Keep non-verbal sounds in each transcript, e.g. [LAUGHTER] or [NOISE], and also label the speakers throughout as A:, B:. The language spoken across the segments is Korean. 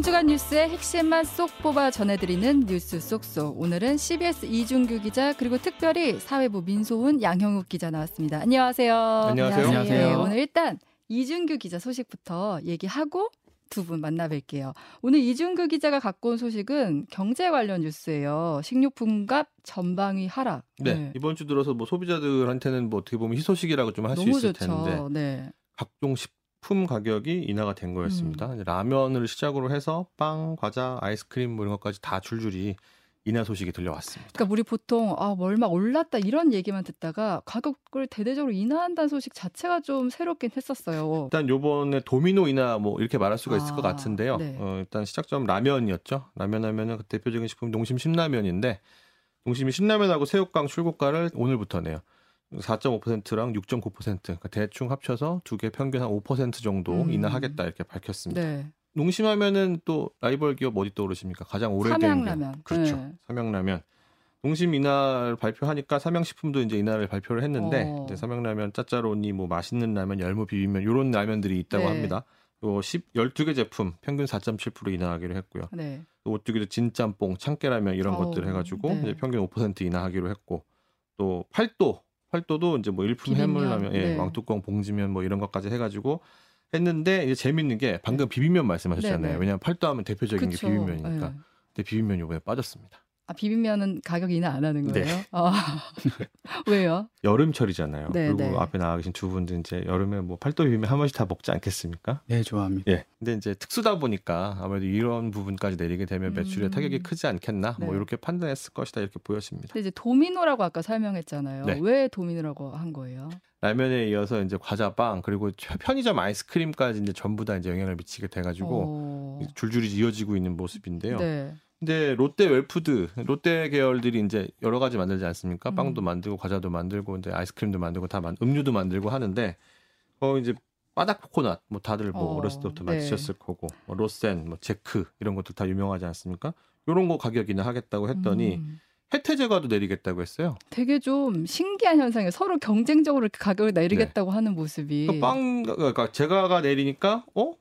A: 한 주간 뉴스의 핵심만 쏙 뽑아 전해드리는 뉴스 쏙쏙. 오늘은 CBS 이준규 기자 그리고 특별히 사회부 민소훈 양형욱 기자 나왔습니다. 안녕하세요.
B: 안녕하세요.
C: 안녕하세요.
A: 네, 오늘 일단 이준규 기자 소식부터 얘기하고 두 분 만나 뵐게요. 오늘 이준규 기자가 갖고 온 소식은 경제 관련 뉴스예요. 식료품값 전방위 하락.
B: 네, 이번 주 들어서 뭐 소비자들한테는 뭐 어떻게 보면 희소식이라고 좀 할 수 있을
A: 좋죠.
B: 텐데
A: 네.
B: 각종 식 품 가격이 인하가 된 거였습니다.
A: 음.
B: 라면을 시작으로 해서 빵, 과자, 아이스크림 뭐 이런 것까지 다 줄줄이 인하 소식이 들려왔습니다.
A: 그러니까 우리 보통 아, 뭐 얼마 올랐다 이런 얘기만 듣다가 가격을 대대적으로 인하한다는 소식 자체가 좀 새롭긴 했었어요.
B: 일단 요번에 도미노 인하 뭐 이렇게 말할 수가 있을
A: 아,
B: 것 같은데요.
A: 네.
B: 어, 일단 시작점 라면이었죠. 라면 하면은 그 대표적인 식품 농심 신라면인데 농심이 신라면하고 새우깡 출고가를 오늘부터 내요. 4.5%랑 6.9% 그러니까 대충 합쳐서 두 개 평균 한 5% 정도
A: 음.
B: 인하하겠다 이렇게 밝혔습니다.
A: 네.
B: 농심하면은 또 라이벌 기업 어디 떠오르십니까? 가장 오래된 기업.
A: 삼양라면.
B: 그렇죠.
A: 네.
B: 삼양라면. 농심 인하를 발표하니까 삼양식품도 이제 인하를 발표를 했는데
A: 어.
B: 이제 삼양라면, 짜짜로니, 뭐 맛있는 라면, 열무 비빔면 요런 라면들이 있다고
A: 네.
B: 합니다. 요 10, 12개 제품 평균 4.7% 인하하기로 했고요.
A: 네.
B: 또 오뚜기도 진짬뽕, 참깨라면 이런
A: 어우,
B: 것들 해가지고
A: 네.
B: 이제 평균 5% 인하하기로 했고 또 팔도, 팔도도 이제 뭐 일품
A: 비빔면,
B: 해물라면, 예,
A: 네.
B: 왕뚜껑 봉지면 뭐 이런 것까지 해가지고 했는데 이제 재밌는 게 방금 비빔면 말씀하셨잖아요.
A: 네, 네.
B: 왜냐하면 팔도 하면 대표적인
A: 그쵸.
B: 게 비빔면이니까.
A: 네.
B: 근데 비빔면이 이번에 빠졌습니다.
A: 아, 비빔면은 가격 인하 안 하는
B: 네.
A: 거예요? [LAUGHS] 아, 왜요?
B: 여름철이잖아요.
A: 네,
B: 그리고
A: 네.
B: 앞에 나와 계신 두 분들 이제 여름에 뭐 팔도 비빔면 한 번씩 다 먹지 않겠습니까?
C: 네, 좋아합니다.
B: 예. 근데 이제 특수다 보니까 아무래도 이런 부분까지 내리게 되면 매출에
A: 음.
B: 타격이 크지 않겠나? 뭐
A: 네.
B: 이렇게 판단했을 것이다 이렇게 보여집니다.
A: 근데 이제 도미노라고 아까 설명했잖아요.
B: 네.
A: 왜 도미노라고 한 거예요?
B: 라면에 이어서 이제 과자, 빵 그리고 편의점 아이스크림까지 이제 전부 다 이제 영향을 미치게 돼가지고
A: 어...
B: 줄줄이 이어지고 있는 모습인데요.
A: 네.
B: 근데 롯데 웰푸드, 롯데 계열들이 이제 여러 가지 만들지 않습니까?
A: 음.
B: 빵도 만들고 과자도 만들고 이제 아이스크림도 만들고 다 만, 음료도 만들고 하는데 어 이제 빠다코코낫 뭐 다들 뭐
A: 어,
B: 어, 렸을 때부터
A: 네.
B: 마시셨을 거고 뭐 롯샌, 뭐 제크 이런 것도 다 유명하지 않습니까? 요런 거 가격이나 하겠다고 했더니
A: 음,
B: 혜태 제과도 내리겠다고 했어요.
A: 되게 좀 신기한 현상이에요. 서로 경쟁적으로 이렇게 가격을 내리겠다고 하는 모습이.
B: 그빵 그러니까 제과가 내리니까 어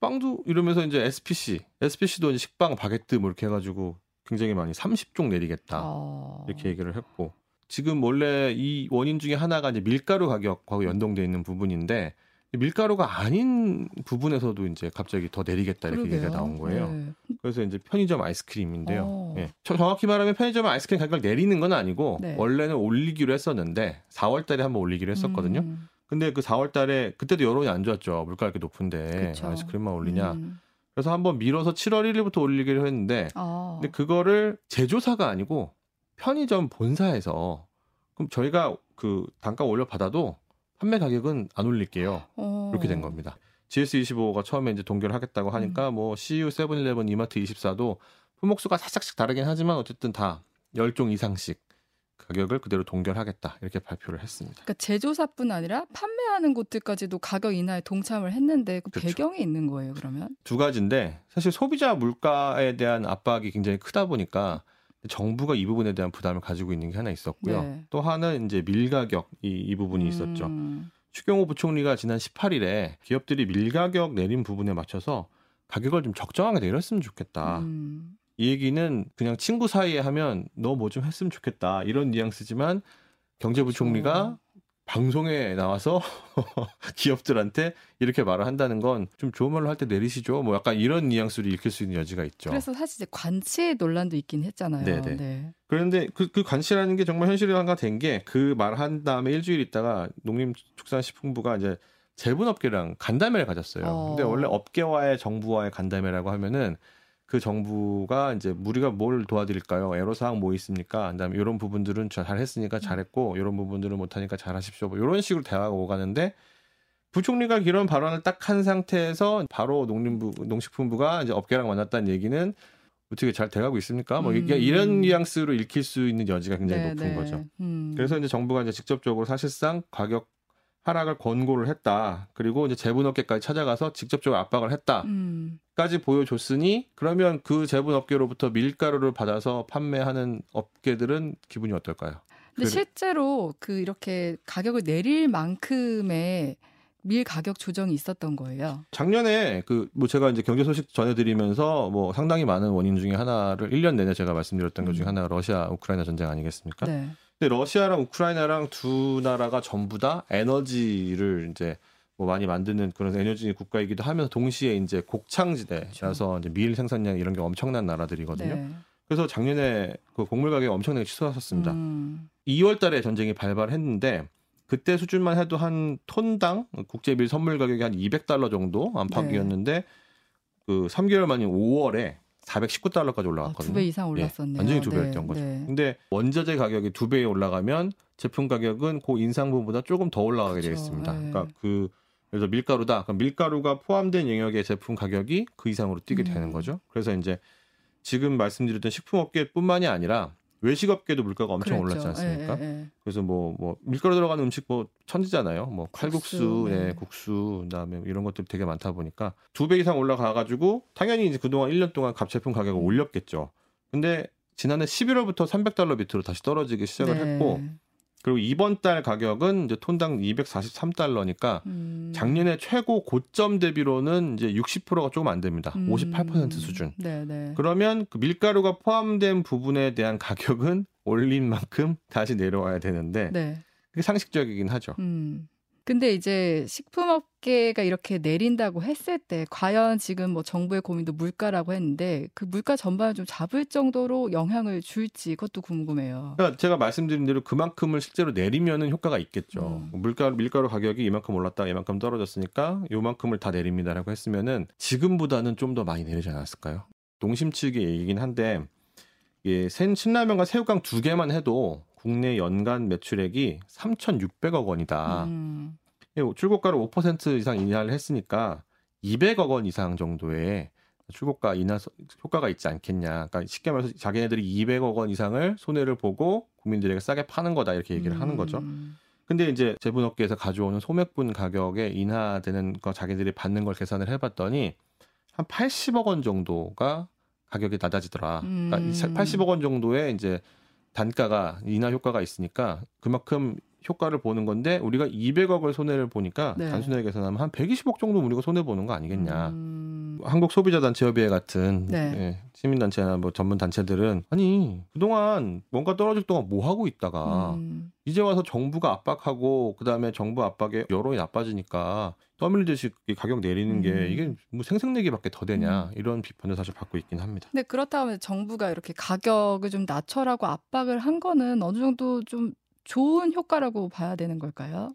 B: 빵도 이러면서 이제 SPC, SPC도 이제 식빵, 바게트 뭐 이렇게 해가지고 굉장히 많이 30종 내리겠다.
A: 어...
B: 이렇게 얘기를 했고 지금 원래 이 원인 중에 하나가 이제 밀가루 가격하고 연동돼 있는 부분인데 밀가루가 아닌 부분에서도 이제 갑자기 더 내리겠다 이렇게
A: 그러게요.
B: 얘기가 나온 거예요.
A: 네.
B: 그래서 이제 편의점 아이스크림인데요.
A: 어.
B: 예. 저- 정확히 말하면 편의점 아이스크림 가격을 내리는 건 아니고
A: 네. 원래는
B: 원래는 올리기로 했었는데 4월달에 한번 올리기로 했었거든요.
A: 음,
B: 근데 그 4월 달에 그때도 여론이 안 좋았죠. 물가 이렇게 높은데
A: 그쵸.
B: 아이스크림만 올리냐.
A: 음.
B: 그래서 한번 밀어서 7월 1일부터 올리기로 했는데
A: 아.
B: 근데 그거를 제조사가 아니고 편의점 본사에서 그럼 저희가 그 단가 올려 받아도 판매 가격은 안 올릴게요.
A: 어.
B: 이렇게 된 겁니다. GS25가 처음에 이제 동결을 하겠다고
A: 음.
B: 하니까 뭐 CU 세븐일레븐 이마트 24도 품목수가 살짝씩 다르긴 하지만 어쨌든 다 10종 이상씩 가격을 그대로 동결하겠다 이렇게 발표를 했습니다.
A: 그러니까 제조사뿐 아니라 판매하는 곳들까지도 가격 인하에 동참을 했는데 그
B: 그렇죠.
A: 배경이 있는 거예요, 그러면?
B: 두 가지인데 사실 소비자 물가에 대한 압박이 굉장히 크다 보니까 정부가 이 부분에 대한 부담을 가지고 있는 게 하나 있었고요.
A: 네.
B: 또 하나는 이제 밀가격 이, 이 부분이 있었죠.
A: 음.
B: 추경호 부총리가 지난 18일에 기업들이 밀가격 내린 부분에 맞춰서 가격을 좀 적정하게 내렸으면 좋겠다.
A: 음.
B: 이 얘기는 그냥 친구 사이에 하면 너 뭐 좀 했으면 좋겠다 이런 뉘앙스지만 경제부총리가
A: 그렇죠.
B: 방송에 나와서 [LAUGHS] 기업들한테 이렇게 말을 한다는 건 좀 좋은 말로 할 때 내리시죠. 뭐 약간 이런 뉘앙스로 읽힐 수 있는 여지가 있죠.
A: 그래서 사실 이제 관치 논란도 있긴 했잖아요.
B: 네네.
A: 네.
B: 그런데 그, 그 관시라는 게 정말 현실화가 된 게 그 말 한 다음에 일주일 있다가 농림축산식품부가 이제 제분업계랑 간담회를 가졌어요.
A: 어.
B: 근데 원래 업계와의 정부와의 간담회라고 하면은 그 정부가 이제 우리가 뭘 도와드릴까요? 애로사항 뭐 있습니까? 그다음에 이런 부분들은 잘 했으니까 잘했고 이런 부분들은 못하니까 잘하십시오. 뭐 이런 식으로 대화가 오가는데 부총리가 이런 발언을 딱 한 상태에서 바로 농림부 농식품부가 이제 업계랑 만났다는 얘기는 어떻게 잘 돼가고 있습니까? 뭐 이게
A: 음.
B: 이런 뉘앙스로 읽힐 수 있는 여지가 굉장히
A: 네,
B: 높은
A: 네.
B: 거죠.
A: 음.
B: 그래서 이제 정부가 이제 직접적으로 사실상 가격 하락을 권고를 했다. 그리고 이제 제분업계까지 찾아가서 직접적으로 압박을 했다까지
A: 음.
B: 보여줬으니 그러면 그 제분업계로부터 밀가루를 받아서 판매하는 업계들은 기분이 어떨까요?
A: 근데
B: 그-
A: 실제로 그 이렇게 가격을 내릴 만큼의 밀 가격 조정이 있었던 거예요.
B: 작년에 그 뭐 제가 이제 경제 소식 전해드리면서 뭐 상당히 많은 원인 중에 하나를 1년 내내 제가 말씀드렸던 것 중에
A: 음.
B: 하나가 러시아 우크라이나 전쟁 아니겠습니까?
A: 네.
B: 근데 러시아랑 우크라이나랑 두 나라가 전부 다 에너지를 이제 뭐 많이 만드는 그런 에너지 국가이기도 하면서 동시에 이제 곡창지대라서 이제 밀 생산량 이런 게 엄청난 나라들이거든요.
A: 네.
B: 그래서 작년에 그 곡물 가격이 엄청나게 치솟았습니다.
A: 음,
B: 2월 달에 전쟁이 발발했는데 그때 수준만 해도 한 톤당 국제밀 선물 가격이 한 200달러 정도 안팎이었는데 그 3개월 만인 5월에 419달러까지
A: 아,
B: 올라갔거든요.
A: 두배 이상 올랐었네요.
B: 예, 완전히 두
A: 네,
B: 배였던 거죠.
A: 네.
B: 근데 원자재 가격이 두배 올라가면 제품 가격은 그 인상분보다 조금 더 올라가게 되어. 있습니다.
A: 예.
B: 그러니까 그 그래서 밀가루다. 그러니까 밀가루가 포함된 영역의 제품 가격이 그 이상으로 뛰게
A: 음.
B: 되는 거죠. 그래서 이제 지금 말씀드렸던 식품업계뿐만이 아니라 외식업계도 물가가 엄청
A: 그랬죠.
B: 올랐지 않습니까?
A: 예, 예, 예.
B: 그래서 뭐뭐 밀가루 들어가는 음식 뭐 천지잖아요. 뭐 칼국수,
A: 국수,
B: 예,
A: 네.
B: 국수, 그다음에 이런 것들 되게 많다 보니까 두 배 이상 올라가 가지고 당연히 이제 그동안 1년 동안 값 제품 가격을 올렸겠죠. 근데 지난해 11월부터 300달러 밑으로 다시 떨어지기 시작을
A: 네.
B: 했고 그리고 이번 달 가격은 이제 톤당 243달러니까
A: 음.
B: 작년에 최고 고점 대비로는 이제 60%가 조금 안 됩니다.
A: 음.
B: 58% 수준.
A: 네, 네.
B: 그러면 그 밀가루가 포함된 부분에 대한 가격은 올린 만큼 다시 내려와야 되는데
A: 네.
B: 그게 상식적이긴 하죠.
A: 음. 근데 이제 식품업계가 이렇게 내린다고 했을 때 과연 지금 뭐 정부의 고민도 물가라고 했는데 그 물가 전반을 좀 잡을 정도로 영향을 줄지 그것도 궁금해요.
B: 그러니까 제가 말씀드린 대로 그만큼을 실제로 내리면은 효과가 있겠죠.
A: 음.
B: 물가루 밀가루 가격이 이만큼 올랐다가 이만큼 떨어졌으니까 요만큼을 다 내립니다라고 했으면은 지금보다는 좀 더 많이 내리지 않았을까요? 농심 측의 얘기긴 한데 예, 생 신라면과 새우깡 두 개만 해도 국내 연간 매출액이 3,600억 원이다.
A: 음.
B: 예, 출고가를 5% 이상 인하를 했으니까 200억 원 이상 정도의 출고가 인하 서- 효과가 있지 않겠냐. 그러니까 쉽게 말해서 자기네들이 200억 원 이상을 손해를 보고 국민들에게 싸게 파는 거다 이렇게 얘기를 하는 거죠.
A: 음.
B: 근데 이제 제분업계에서 가져오는 소맥분 가격에 인하되는 거 자기들이 받는 걸 계산을 해봤더니 한 80억 원 정도가 가격이 낮아지더라. 그러니까 이
A: 음.
B: 80억 원 정도의 이제 단가가 인하 효과가 있으니까 그만큼 효과를 보는 건데 우리가 200억을 손해를 보니까
A: 네.
B: 단순하게 계산하면 한 120억 정도 우리가 손해 보는 거 아니겠냐.
A: 음.
B: 한국 소비자 단체 협의회 같은
A: 네.
B: 예, 시민 단체나 뭐 전문 단체들은 아니 그동안 뭔가 떨어질 동안 뭐 하고 있다가
A: 음.
B: 이제 와서 정부가 압박하고 그다음에 정부 압박에 여론이 나빠지니까 떠밀리듯이 이 가격 내리는 게
A: 음.
B: 이게 뭐 생색내기밖에 더 되냐 이런 비판을 사실 받고 있긴 합니다.
A: 근데 그렇다면 정부가 이렇게 가격을 좀 낮춰라고 압박을 한 거는 어느 정도 좀 좋은 효과라고 봐야 되는 걸까요?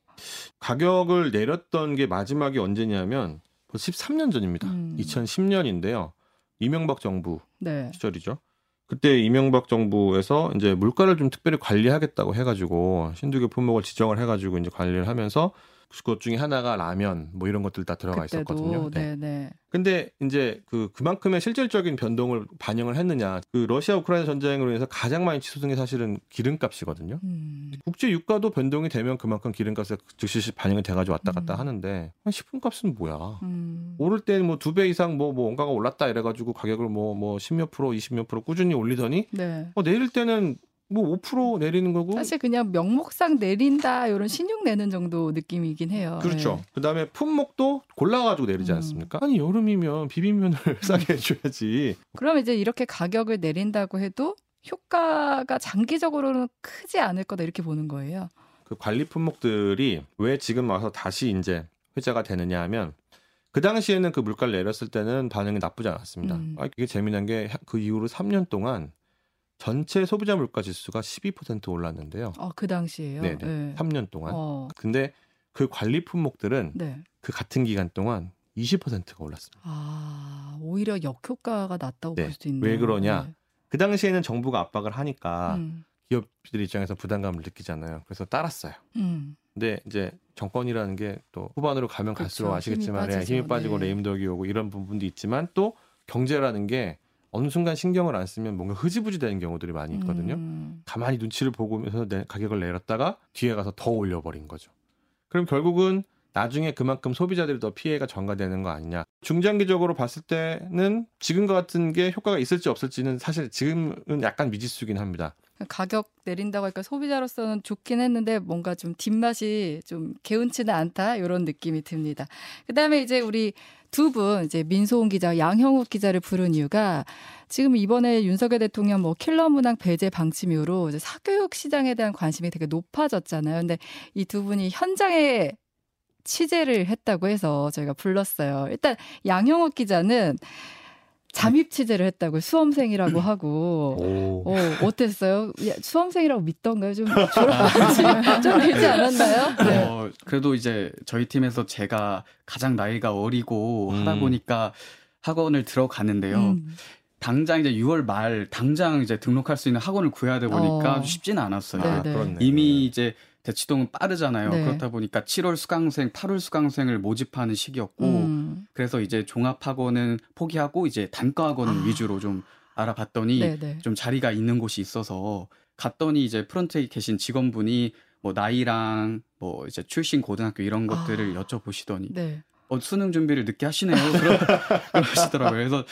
B: 가격을 내렸던 게 마지막이 언제냐면 13년 전입니다.
A: 음.
B: 2010년인데요. 이명박 정부
A: 네.
B: 시절이죠. 그때 이명박 정부에서 이제 물가를 좀 특별히 관리하겠다고 해가지고 신두교 품목을 지정을 해가지고 이제 관리를 하면서 그것 중에 하나가 라면 뭐 이런 것들 다 들어가 있었거든요.
A: 그때도 네, 네.
B: 근데 이제 그 그만큼의 실질적인 변동을 반영을 했느냐? 그 러시아 우크라이나 전쟁으로 인해서 가장 많이 치솟은 게 사실은 기름값이거든요.
A: 음.
B: 국제 유가도 변동이 되면 그만큼 기름값에 즉시 반영이 돼가지고 왔다 갔다
A: 음.
B: 하는데 식품값은 뭐야?
A: 음.
B: 오를 때뭐두 배 이상 뭐, 뭐 원가가 올랐다 이래가지고 가격을 뭐 뭐 십몇 프로, 이십몇 프로 꾸준히 올리더니
A: 네.
B: 어, 내릴 때는 뭐 5% 내리는 거고
A: 사실 그냥 명목상 내린다 이런 신용 내는 정도 느낌이긴 해요.
B: 그렇죠.
A: 네.
B: 그다음에 품목도 골라가지고 내리지
A: 음.
B: 않습니까? 아니 여름이면 비빔면을 [LAUGHS] 싸게 해줘야지.
A: 그럼 이제 이렇게 가격을 내린다고 해도 효과가 장기적으로는 크지 않을 거다 이렇게 보는 거예요.
B: 그 관리 품목들이 왜 지금 와서 다시 이제 회자가 되느냐 하면 그 당시에는 그 물가를 내렸을 때는 반응이 나쁘지 않았습니다.
A: 음.
B: 아, 이게 재미난 게 그 이후로 3년 동안 전체 소비자 물가 지수가 12% 올랐는데요.
A: 어, 그 당시에요.
B: 네네.
A: 네.
B: 3년 동안.
A: 어,
B: 근데 그 관리 품목들은
A: 네.
B: 그 같은 기간 동안 20%가 올랐습니다.
A: 아, 오히려 역효과가 났다고
B: 네.
A: 볼 수도 있네요.
B: 왜 그러냐? 그 당시에는 정부가 압박을 하니까
A: 음,
B: 기업들 입장에서 부담감을 느끼잖아요. 그래서 따랐어요.
A: 음.
B: 근데 이제 정권이라는 게 또 후반으로 가면 갈수록
A: 그렇죠.
B: 아시겠지만
A: 힘이
B: 예. 힘이 빠지고
A: 네.
B: 레임덕이 오고 이런 부분도 있지만 또 경제라는 게 어느 순간 신경을 안 쓰면 뭔가 흐지부지 되는 경우들이 많이 있거든요.
A: 음,
B: 가만히 눈치를 보면서 내 가격을 내렸다가 뒤에 가서 더 올려버린 거죠. 그럼 결국은 나중에 그만큼 소비자들이 더 피해가 전가되는 거 아니냐. 중장기적으로 봤을 때는 지금과 같은 게 효과가 있을지 없을지는 사실 지금은 약간 미지수긴 합니다.
A: 가격 내린다고 하니까 소비자로서는 좋긴 했는데 뭔가 좀 뒷맛이 좀 개운치는 않다 이런 느낌이 듭니다. 그다음에 이제 우리 두 분 이제 민소은 기자, 양형욱 기자를 부른 이유가 지금 이번에 윤석열 대통령 뭐 킬러 문항 배제 방침 이후로 이제 사교육 시장에 대한 관심이 되게 높아졌잖아요. 근데 이 두 분이 현장에 취재를 했다고 해서 저희가 불렀어요. 일단 양형욱 기자는 잠입 취재를 했다고 수험생이라고 하고
B: 오.
A: 어, 어땠어요? 야, 수험생이라고 믿던가요? 좀 졸업하지 좀 되지 않았나요? 네.
C: 어, 그래도 이제 저희 팀에서 제가 가장 나이가 어리고
B: 음.
C: 하다 보니까 학원을 들어가는데요.
A: 음.
C: 당장 이제 6월 말 당장 이제 등록할 수 있는 학원을 구해야 되다 보니까
A: 어.
C: 쉽지는 않았어요.
A: 네,
B: 아,
A: 네.
B: 그렇네.
C: 이미 이제 대치동은 빠르잖아요.
A: 네.
C: 그렇다 보니까 7월 수강생, 8월 수강생을 모집하는 시기였고
A: 음.
C: 그래서 이제 종합학원은 포기하고 이제 단과학원
A: 아.
C: 위주로 좀 알아봤더니
A: 네네.
C: 좀 자리가 있는 곳이 있어서 갔더니 이제 프런트에 계신 직원분이 뭐 나이랑 뭐 이제 출신 고등학교 이런 것들을
A: 아.
C: 여쭤보시더니
A: 네.
C: 어, 수능 준비를 늦게 하시네요. 그러, [LAUGHS] 그러시더라고요. 그래서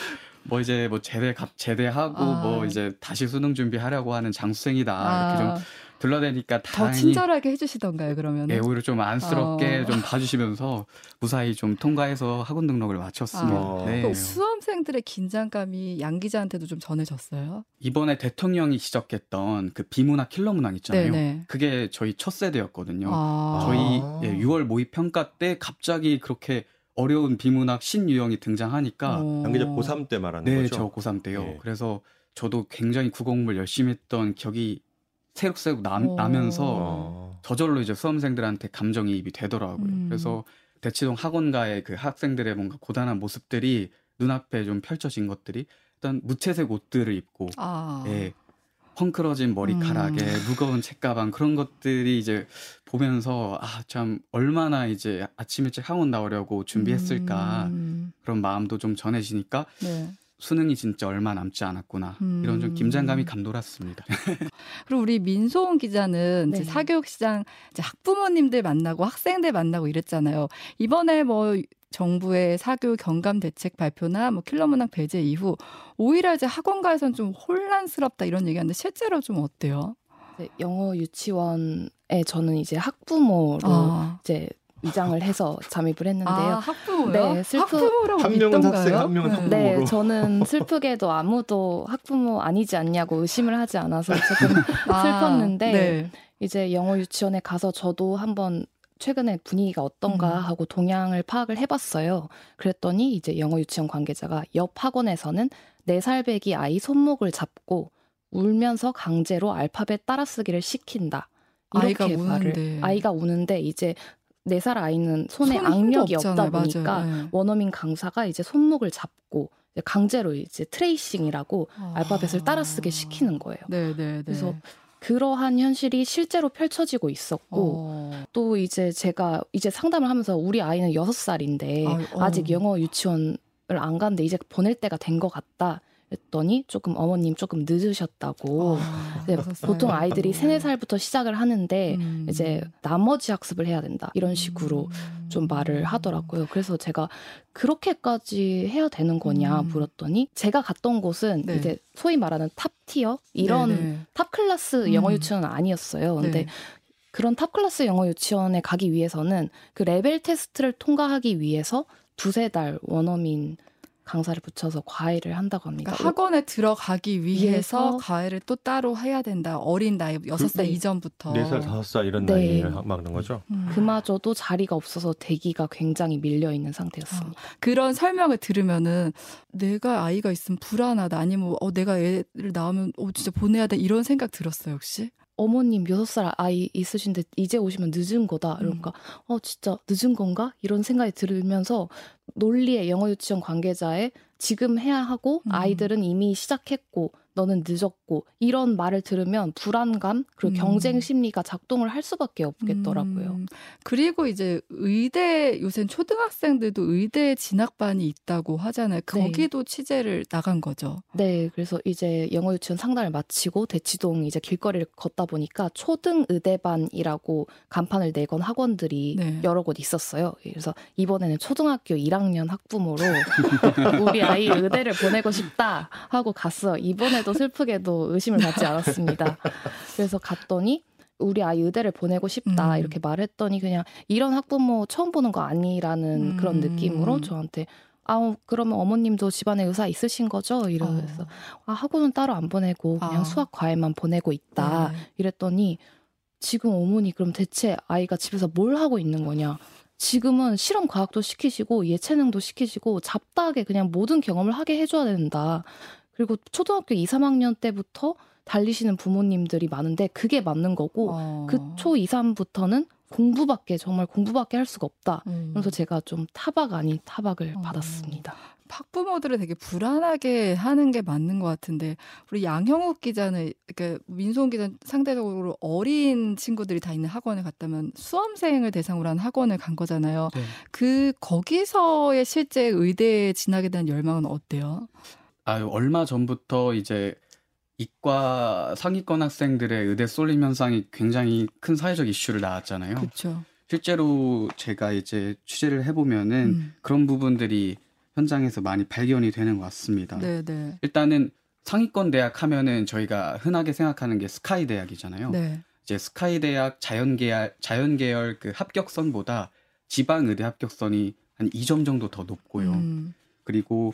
C: 뭐 이제 뭐 제대 가- 제대하고
A: 아.
C: 뭐 이제 다시 수능 준비하려고 하는 장수생이다 이렇게
A: 아,
C: 좀 둘러대니까
A: 더
C: 다행히
A: 친절하게 해주시던가요? 그러면?
C: 예, 오히려 좀 안쓰럽게
A: 어.
C: 좀 봐주시면서 무사히 좀 통과해서 학원 등록을 마쳤습니다.
B: 아.
C: 네.
A: 그 수험생들의 긴장감이 양 기자한테도 좀 전해졌어요.
C: 이번에 대통령이 지적했던 그 비문학 킬러 문항 있잖아요.
A: 네네.
C: 그게 저희 첫 세대였거든요.
A: 아.
C: 저희
B: 아.
C: 예, 6월 모의 평가 때 갑자기 그렇게 어려운 비문학 신유형이 등장하니까
A: 어.
B: 양 기자 고3 때 말하는
C: 네,
B: 거죠?
C: 저 고3 때요.
B: 예.
C: 그래서 저도 굉장히 국어공부를 열심히 했던 기억이 새록새록 나,
A: 어.
C: 나면서
B: 어.
C: 저절로 이제 수험생들한테 감정이입이 되더라고요.
A: 음.
C: 그래서 대치동 학원가의 그 학생들의 뭔가 고단한 모습들이 눈앞에 좀 펼쳐진 것들이 일단 무채색 옷들을 입고
A: 아.
C: 예, 헝클어진 머리카락에
A: 음.
C: 무거운 책가방 그런 것들이 이제 보면서 아 참 얼마나 이제 아침 일찍 학원 나오려고 준비했을까
A: 음.
C: 그런 마음도 좀 전해지니까
A: 네.
C: 수능이 진짜 얼마 남지 않았구나
A: 음.
C: 이런 좀 긴장감이 감돌았습니다. [LAUGHS]
A: 그리고 우리 민소은 기자는
D: 네.
A: 이제 사교육 시장 이제 학부모님들 만나고 학생들 만나고 이랬잖아요. 이번에 뭐 정부의 사교육 경감 대책 발표나 뭐 킬러 문항 배제 이후 오히려 이제 학원가에선 좀 혼란스럽다 이런 얘기하는데 실제로 좀 어때요?
D: 네, 영어 유치원에 저는 이제 학부모로
A: 아,
D: 이제 위장을 해서 잠입을 했는데요.
A: 아 학부모요?
D: 네, 슬프-
A: 학부모라고
B: 한 명은? 학생, 한 명은
A: 네.
B: 학부모.
D: 네. 저는 슬프게도 아무도 학부모 아니지 않냐고 의심을 하지 않아서 조금 [LAUGHS]
A: 아,
D: 슬펐는데
A: 네.
D: 이제 영어 유치원에 가서 저도 한번 최근에 분위기가 어떤가
A: 음.
D: 하고 동향을 파악을 해봤어요. 그랬더니 이제 영어 유치원 관계자가 옆 학원에서는 네살 배기 아이 손목을 잡고 울면서 강제로 알파벳 따라 쓰기를 시킨다. 이렇게
A: 아이가
D: 말을
A: 우는데.
D: 아이가 우는데 이제 네 살 아이는 손에 악력이 없다. 보니까.
A: 네.
D: 원어민 강사가 이제 손목을 잡고 강제로 이제 tracing이라고
A: 아.
D: 알파벳을 따라 쓰게 시키는 거예요.
A: 네, 네, 네.
D: 그래서 그러한 현실이 실제로 펼쳐지고 있었고
A: 어.
D: 또 이제 제가 이제 상담을 하면서 우리 아이는 여섯 살인데
A: 아유, 어.
D: 아직 영어 유치원을 안 갔는데 이제 보낼 때가 된 것 같다. 했더니 조금 어머님 조금 늦으셨다고.
A: 아,
D: 네. 보통 아이들이 세네 살부터 시작을 하는데
A: 음.
D: 이제 나머지 학습을 해야 된다. 이런 식으로
A: 음.
D: 좀 말을 하더라고요. 그래서 제가 그렇게까지 해야 되는 거냐
A: 음.
D: 물었더니 제가 갔던 곳은
A: 네.
D: 이제 소위 말하는 top tier 이런
A: 네네.
D: top class 영어
A: 음.
D: 유치원은 아니었어요. 근데
A: 네.
D: 그런 top class 영어 유치원에 가기 위해서는 그 레벨 테스트를 통과하기 위해서 두세 달 원어민 강사를 붙여서 과외를 한다고 합니다.
A: 그러니까 학원에 들어가기 위해서
D: 위해서
A: 과외를 또 따로 해야 된다. 어린 나이 여섯 살
D: 네.
A: 이전부터.
B: 네 살, 다섯 살 이런
D: 네.
B: 나이에 막는 거죠?
A: 음.
D: 그마저도 자리가 없어서 대기가 굉장히 밀려 있는 상태였습니다.
A: 그런 설명을 들으면은 내가 아이가 있으면 불안하다. 아니면 어 내가 애를 낳으면 어 진짜 보내야 돼 이런 생각 들었어요 혹시?
D: 어머님 여섯 살 아이 있으신데 이제 오시면 늦은 거다.
A: 음.
D: 이러니까 어 진짜 늦은 건가 이런 생각이 들으면서 논리의 영어 유치원 관계자의 지금 해야 하고
A: 음.
D: 아이들은 이미 시작했고 너는 늦었고 이런 말을 들으면 불안감 그리고
A: 음.
D: 경쟁 심리가 작동을 할 수밖에 없겠더라고요.
A: 음, 그리고 이제 의대 요새 초등학생들도 의대 진학반이 있다고 하잖아요. 거기도 취재를 나간 거죠.
D: 네, 그래서 이제 영어 유치원 상담을 마치고 대치동 이제 길거리를 걷다 보니까 초등 의대반이라고 간판을 내건 학원들이
A: 네.
D: 여러 곳 있었어요. 그래서 이번에는 초등학교 1학년 학부모로 [LAUGHS] 우리 아이 의대를 보내고 싶다 하고 갔어요. 이번에 이번에도 슬프게도 의심을 받지 않았습니다. 그래서 갔더니 우리 아이 의대를 보내고 싶다
A: 음.
D: 이렇게 말했더니 그냥 이런 학부모 처음 보는 거 아니라는
A: 음.
D: 그런 느낌으로 저한테 아 그러면 어머님도 집안에 의사 있으신 거죠? 이러면서
A: 어.
D: 아 학원은 따로 안 보내고 그냥
A: 아.
D: 수학 과외만 보내고 있다
A: 네.
D: 이랬더니 지금 어머니 그럼 대체 아이가 집에서 뭘 하고 있는 거냐? 지금은 실험 과학도 시키시고 예체능도 시키시고 잡다하게 그냥 모든 경험을 하게 해줘야 된다. 그리고 초등학교 2, 3학년 때부터 달리시는 부모님들이 많은데 그게 맞는 거고
A: 어.
D: 그초 2, 3부터는 공부밖에 정말 공부밖에 할 수가 없다.
A: 음.
D: 그래서 제가 좀 타박 아닌 타박을
A: 어.
D: 받았습니다.
A: 학부모들을 되게 불안하게 하는 게 맞는 것 같은데 우리 양형욱 기자는 그러니까 민소은 기자는 상대적으로 어린 친구들이 다 있는 학원에 갔다면 수험생을 대상으로 한 학원을 간 거잖아요.
C: 네.
A: 그 거기서의 실제 의대에 진학에 대한 열망은 어때요?
C: 아, 얼마 전부터 이제 이과 상위권 학생들의 의대 쏠림 현상이 굉장히 큰 사회적 이슈를 낳았잖아요.
A: 그렇죠.
C: 실제로 제가 이제 취재를 해보면은
A: 음.
C: 그런 부분들이 현장에서 많이 발견이 되는 것 같습니다.
A: 네, 네.
C: 일단은 상위권 대학 하면은 저희가 흔하게 생각하는 게 스카이 대학이잖아요.
A: 네.
C: 이제 스카이 대학 자연계열 자연계열 그 합격선보다 지방 의대 합격선이 한 2점 정도 더 높고요.
A: 음.
C: 그리고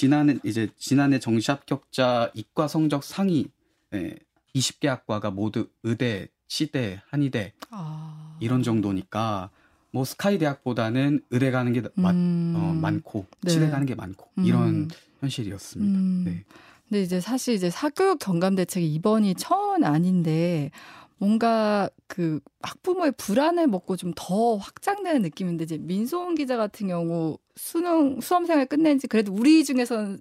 C: 지난해 이제 지난해 정시 합격자 이과 성적 상위 예, 20개 학과가 모두 의대, 치대, 한의대
A: 아.
C: 이런 정도니까 뭐 스카이 대학보다는 의대 가는 게 마-
A: 음.
C: 어, 많고
A: 네.
C: 치대 가는 게 많고
A: 음.
C: 이런 현실이었습니다.
A: 음.
C: 네.
A: 근데 이제 사실 이제 사교육 경감 대책이 이번이 처음은 아닌데 뭔가 그 학부모의 불안을 먹고 좀 더 확장되는 느낌인데 이제 민소은 기자 같은 경우 수능 수험생활 끝낸 지 그래도 우리 중에서는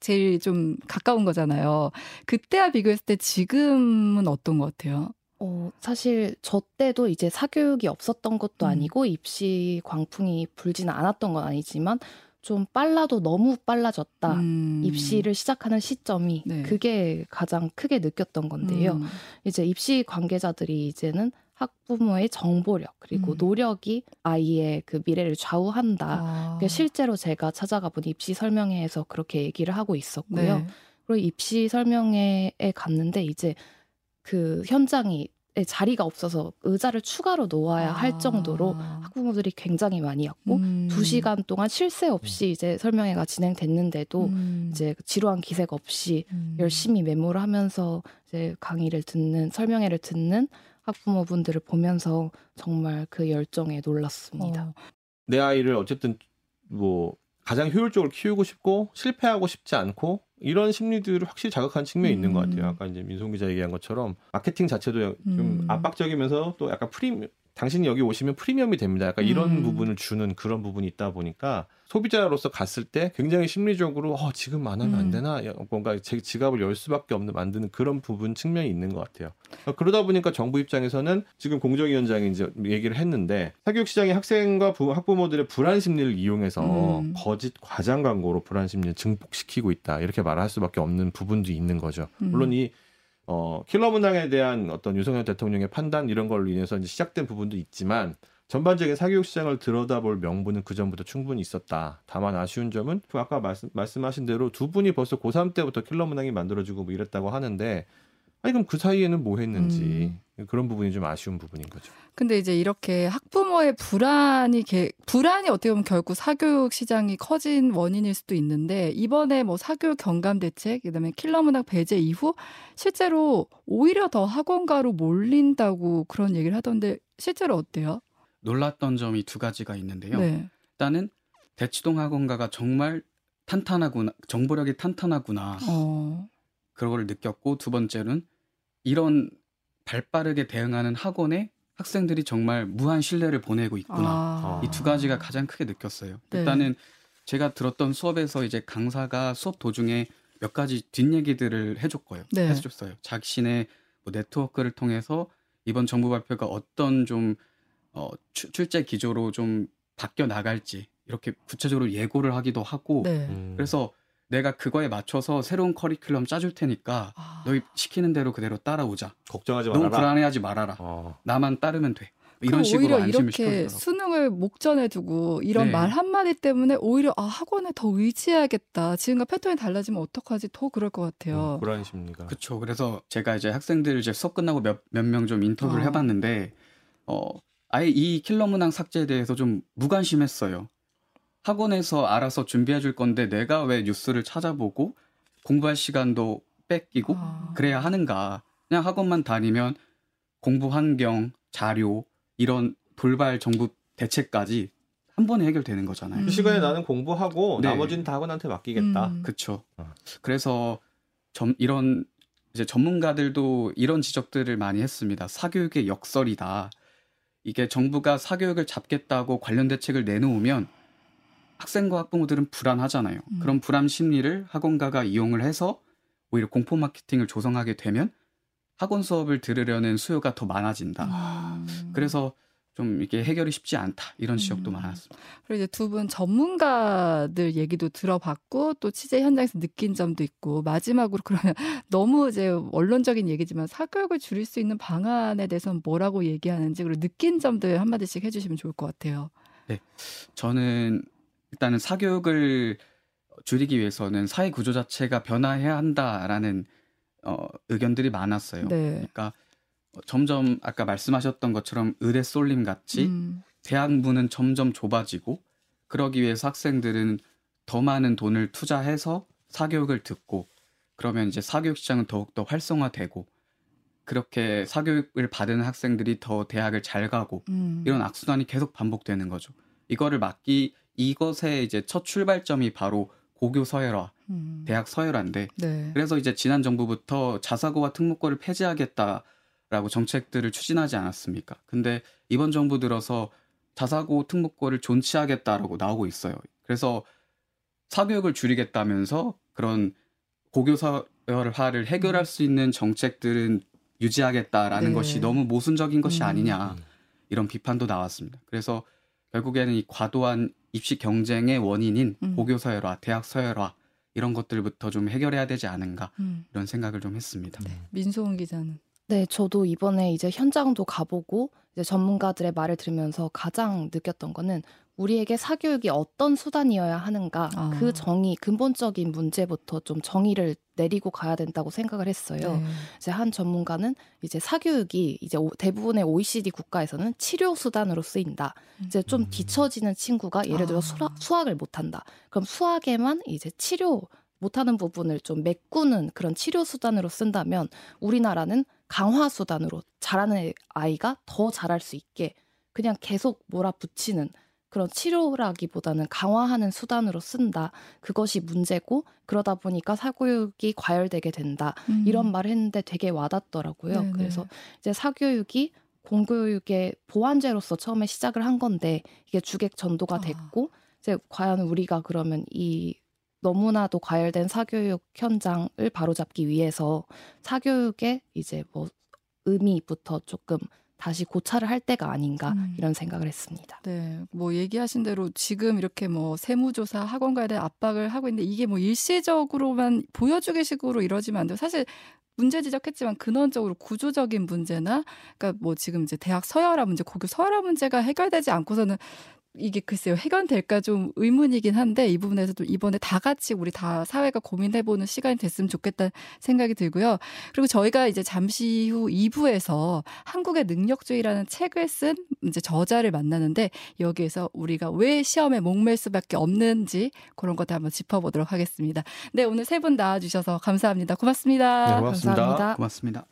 A: 제일 좀 가까운 거잖아요. 그때와 비교했을 때 지금은 어떤 것 같아요?
D: 어, 사실 저 때도 이제 사교육이 없었던 것도
A: 음.
D: 아니고 입시 광풍이 불지는 않았던 건 아니지만 좀 빨라도 너무 빨라졌다.
A: 음.
D: 입시를 시작하는 시점이
A: 네.
D: 그게 가장 크게 느꼈던 건데요.
A: 음.
D: 이제 입시 관계자들이 이제는 학부모의 정보력 그리고
A: 음.
D: 노력이 아이의 그 미래를 좌우한다.
A: 아.
D: 실제로 제가 찾아가 본 입시 설명회에서 그렇게 얘기를 하고 있었고요.
A: 네.
D: 그리고 입시 설명회에 갔는데 이제 그 현장이 자리가 없어서 의자를 추가로 놓아야 할 정도로 학부모들이 굉장히 많이 왔고
A: 아. 음.
D: 두 시간 동안 쉴 새 없이 이제 설명회가 진행됐는데도
A: 음.
D: 이제 지루한 기색 없이
A: 음.
D: 열심히 메모를 하면서 이제 강의를 듣는 설명회를 듣는 학부모분들을 보면서 정말 그 열정에 놀랐습니다.
A: 어.
B: 내 아이를 어쨌든 뭐 가장 효율적으로 키우고 싶고 실패하고 싶지 않고 이런 심리들을 확실히 자극한 측면이 있는 것 같아요.
A: 음.
B: 아까 이제 민송 기자 얘기한 것처럼 마케팅 자체도 좀
A: 음.
B: 압박적이면서 또 약간 프리미엄 당신이 여기 오시면 프리미엄이 됩니다. 약간 이런
A: 음.
B: 부분을 주는 그런 부분이 있다 보니까 소비자로서 갔을 때 굉장히 심리적으로 어, 지금 안 하면 안
A: 음.
B: 되나 야, 뭔가 제 지갑을 열 수밖에 없는 만드는 그런 부분 측면이 있는 것 같아요. 그러다 보니까 정부 입장에서는 지금 공정위원장이 이제 얘기를 했는데 사교육 시장이 학생과 부- 학부모들의 불안 심리를 이용해서
A: 음.
B: 거짓 과장 광고로 불안 심리를 증폭시키고 있다 이렇게 말할 수밖에 없는 부분도 있는 거죠.
A: 음.
B: 물론 이 어, 킬러 문항에 대한 어떤 윤석열 대통령의 판단 이런 걸로 인해서 이제 시작된 부분도 있지만 전반적인 사교육 시장을 들여다볼 명분은 그 전부터 충분히 있었다. 다만 아쉬운 점은 그 아까 말씀, 말씀하신 대로 두 분이 벌써 고3 때부터 킬러 문항이 만들어지고 뭐 이랬다고 하는데 아니 그럼 그 사이에는 뭐 했는지 그런 부분이 좀 아쉬운 부분인 거죠.
A: 근데 이제 이렇게 학부모의 불안이 개- 불안이 어떻게 보면 결국 사교육 시장이 커진 원인일 수도 있는데 이번에 뭐 사교육 경감 대책 그다음에 킬러 문항 배제 이후 실제로 오히려 더 학원가로 몰린다고 그런 얘기를 하던데 실제로 어때요?
C: 놀랐던 점이 두 가지가 있는데요.
A: 네.
C: 일단은 대치동 학원가가 정말 탄탄하구나, 정보력이 탄탄하구나
A: 어.
C: 그걸 느꼈고 두 번째는 이런 발빠르게 대응하는 학원에 학생들이 정말 무한 신뢰를 보내고 있구나.
A: 아.
C: 이두 가지가 가장 크게 느꼈어요.
A: 네.
C: 일단은 제가 들었던 수업에서 이제 강사가 수업 도중에 몇 가지 뒷얘기들을 해줬고요.
A: 네.
C: 해줬어요. 자신의 뭐 네트워크를 통해서 이번 정부 발표가 어떤 좀 어, 추- 출제 기조로 좀 바뀌어 나갈지 이렇게 구체적으로 예고를 하기도 하고
A: 네.
B: 음.
C: 그래서 내가 그거에 맞춰서 새로운 커리큘럼 짜줄 테니까
A: 아.
C: 너희 시키는 대로 그대로 따라오자.
B: 걱정하지
C: 너무
B: 말아라.
C: 불안해하지 말아라.
B: 어.
C: 나만 따르면 돼. 이런 식으로
A: 오히려
C: 안심을
A: 이렇게
C: 시켜주더라고요.
A: 수능을 목전에 두고 이런
C: 네.
A: 말 한마디 때문에 오히려 아 학원에 더 의지해야겠다. 지금과 패턴이 달라지면 어떡하지? 더 그럴 것 같아요.
B: 음, 불안 심리가.
C: 그렇죠. 그래서 제가 이제 학생들 이제 수업 끝나고 몇 몇 명 좀 인터뷰를
A: 어.
C: 해봤는데 어 아예 이 킬러 문항 삭제에 대해서 좀 무관심했어요. 학원에서 알아서 준비해 줄 건데 내가 왜 뉴스를 찾아보고 공부할 시간도 뺏기고
A: 아.
C: 그래야 하는가? 그냥 학원만 다니면 공부 환경, 자료 이런 돌발 정부 대책까지 한 번에 해결되는 거잖아요.
A: 음.
B: 그 시간에 나는 공부하고
C: 네.
B: 나머지는 다 학원한테 맡기겠다.
A: 음.
C: 그렇죠.
B: 어.
C: 그래서 점, 이런 이제 전문가들도 이런 지적들을 많이 했습니다. 사교육의 역설이다. 이게 정부가 사교육을 잡겠다고 관련 대책을 내놓으면 학생과 학부모들은 불안하잖아요.
A: 음.
C: 그런 불안 심리를 학원가가 이용을 해서 오히려 공포 마케팅을 조성하게 되면 학원 수업을 들으려는 수요가 더 많아진다.
A: 음.
C: 그래서 좀 이게 해결이 쉽지 않다. 이런 지적도
A: 음.
C: 많았습니다.
A: 그리고 이제 두 분 전문가들 얘기도 들어봤고 또 취재 현장에서 느낀 점도 있고 마지막으로 그러면 [LAUGHS] 너무 이제 원론적인 얘기지만 사교육을 줄일 수 있는 방안에 대해서는 뭐라고 얘기하는지 그리고 느낀 점들 한마디씩 해주시면 좋을 것 같아요.
C: 저는 일단은 사교육을 줄이기 위해서는 사회 구조 자체가 변화해야 한다라는 어, 의견들이 많았어요.
A: 네.
C: 그러니까 점점 아까 말씀하셨던 것처럼 의대 쏠림 같이
A: 음,
C: 대학 문은 점점 좁아지고 그러기 위해서 학생들은 더 많은 돈을 투자해서 사교육을 듣고 그러면 이제 사교육 시장은 더욱더 활성화되고 그렇게 사교육을 받은 학생들이 더 대학을 잘 가고
A: 음.
C: 이런 악순환이 계속 반복되는 거죠. 이거를 막기 이것의 이제 첫 출발점이 바로 고교 서열화,
A: 음.
C: 대학 서열화인데
A: 네.
C: 그래서 이제 지난 정부부터 자사고와 특목고를 폐지하겠다라고 정책들을 추진하지 않았습니까? 근데 이번 정부 들어서 자사고 특목고를 존치하겠다라고 나오고 있어요. 그래서 사교육을 줄이겠다면서 그런 고교 서열화를 해결할 수 있는 정책들은 유지하겠다라는
A: 네.
C: 것이 너무 모순적인 것이
A: 음.
C: 아니냐 이런 비판도 나왔습니다. 그래서 결국에는 이 과도한 입시 경쟁의 원인인
A: 음.
C: 고교 서열화, 대학 서열화 이런 것들부터 좀 해결해야 되지 않은가
A: 음.
C: 이런 생각을 좀 했습니다.
A: 민소은 기자는
D: 네, 저도 이번에 이제 현장도 가보고 이제 전문가들의 말을 들으면서 가장 느꼈던 거는 우리에게 사교육이 어떤 수단이어야 하는가
A: 아.
D: 그 정의 근본적인 문제부터 좀 정의를 내리고 가야 된다고 생각을 했어요.
A: 네.
D: 이제 한 전문가는 이제 사교육이 이제 오- 대부분의 OECD 국가에서는 치료 수단으로 쓰인다. 이제 좀
B: 음.
D: 뒤처지는 친구가 예를 들어
A: 아.
D: 수학, 수학을 못한다. 그럼 수학에만 이제 치료 못하는 부분을 좀 메꾸는 그런 치료 수단으로 쓴다면 우리나라는 강화 수단으로 잘하는 아이가 더 잘할 수 있게 그냥 계속 몰아붙이는 그런 치료라기보다는 강화하는 수단으로 쓴다. 그것이 문제고 그러다 보니까 사교육이 과열되게 된다.
A: 음.
D: 이런 말을 했는데 되게 와닿더라고요.
A: 네네.
D: 그래서 이제 사교육이 공교육의 보완제로서 처음에 시작을 한 건데 이게 주객 전도가
A: 아.
D: 됐고 이제 과연 우리가 그러면 이 너무나도 과열된 사교육 현장을 바로잡기 위해서 사교육의 이제 뭐 의미부터 조금 다시 고찰을 할 때가 아닌가
A: 음.
D: 이런 생각을 했습니다.
A: 네, 뭐 얘기하신 대로 지금 이렇게 뭐 세무조사 학원가에 대한 압박을 하고 있는데 이게 뭐 일시적으로만 보여주기 식으로 이러지면 안 돼요. 사실 문제 지적했지만 근원적으로 구조적인 문제나 그러니까 뭐 지금 이제 대학 서열화 문제, 고교 서열화 문제가 해결되지 않고서는 이게 글쎄요 해결될까 좀 의문이긴 한데 이 부분에서도 이번에 다 같이 우리 다 사회가 고민해보는 시간이 됐으면 좋겠다는 생각이 들고요. 그리고 저희가 이제 잠시 후 2부에서 한국의 능력주의라는 책을 쓴 이제 저자를 만나는데 여기에서 우리가 왜 시험에 목맬 수밖에 없는지 그런 것들 한번 짚어보도록 하겠습니다. 네 오늘 세 분 나와주셔서 감사합니다. 고맙습니다.
B: 네, 고맙습니다.
D: 감사합니다.
C: 고맙습니다.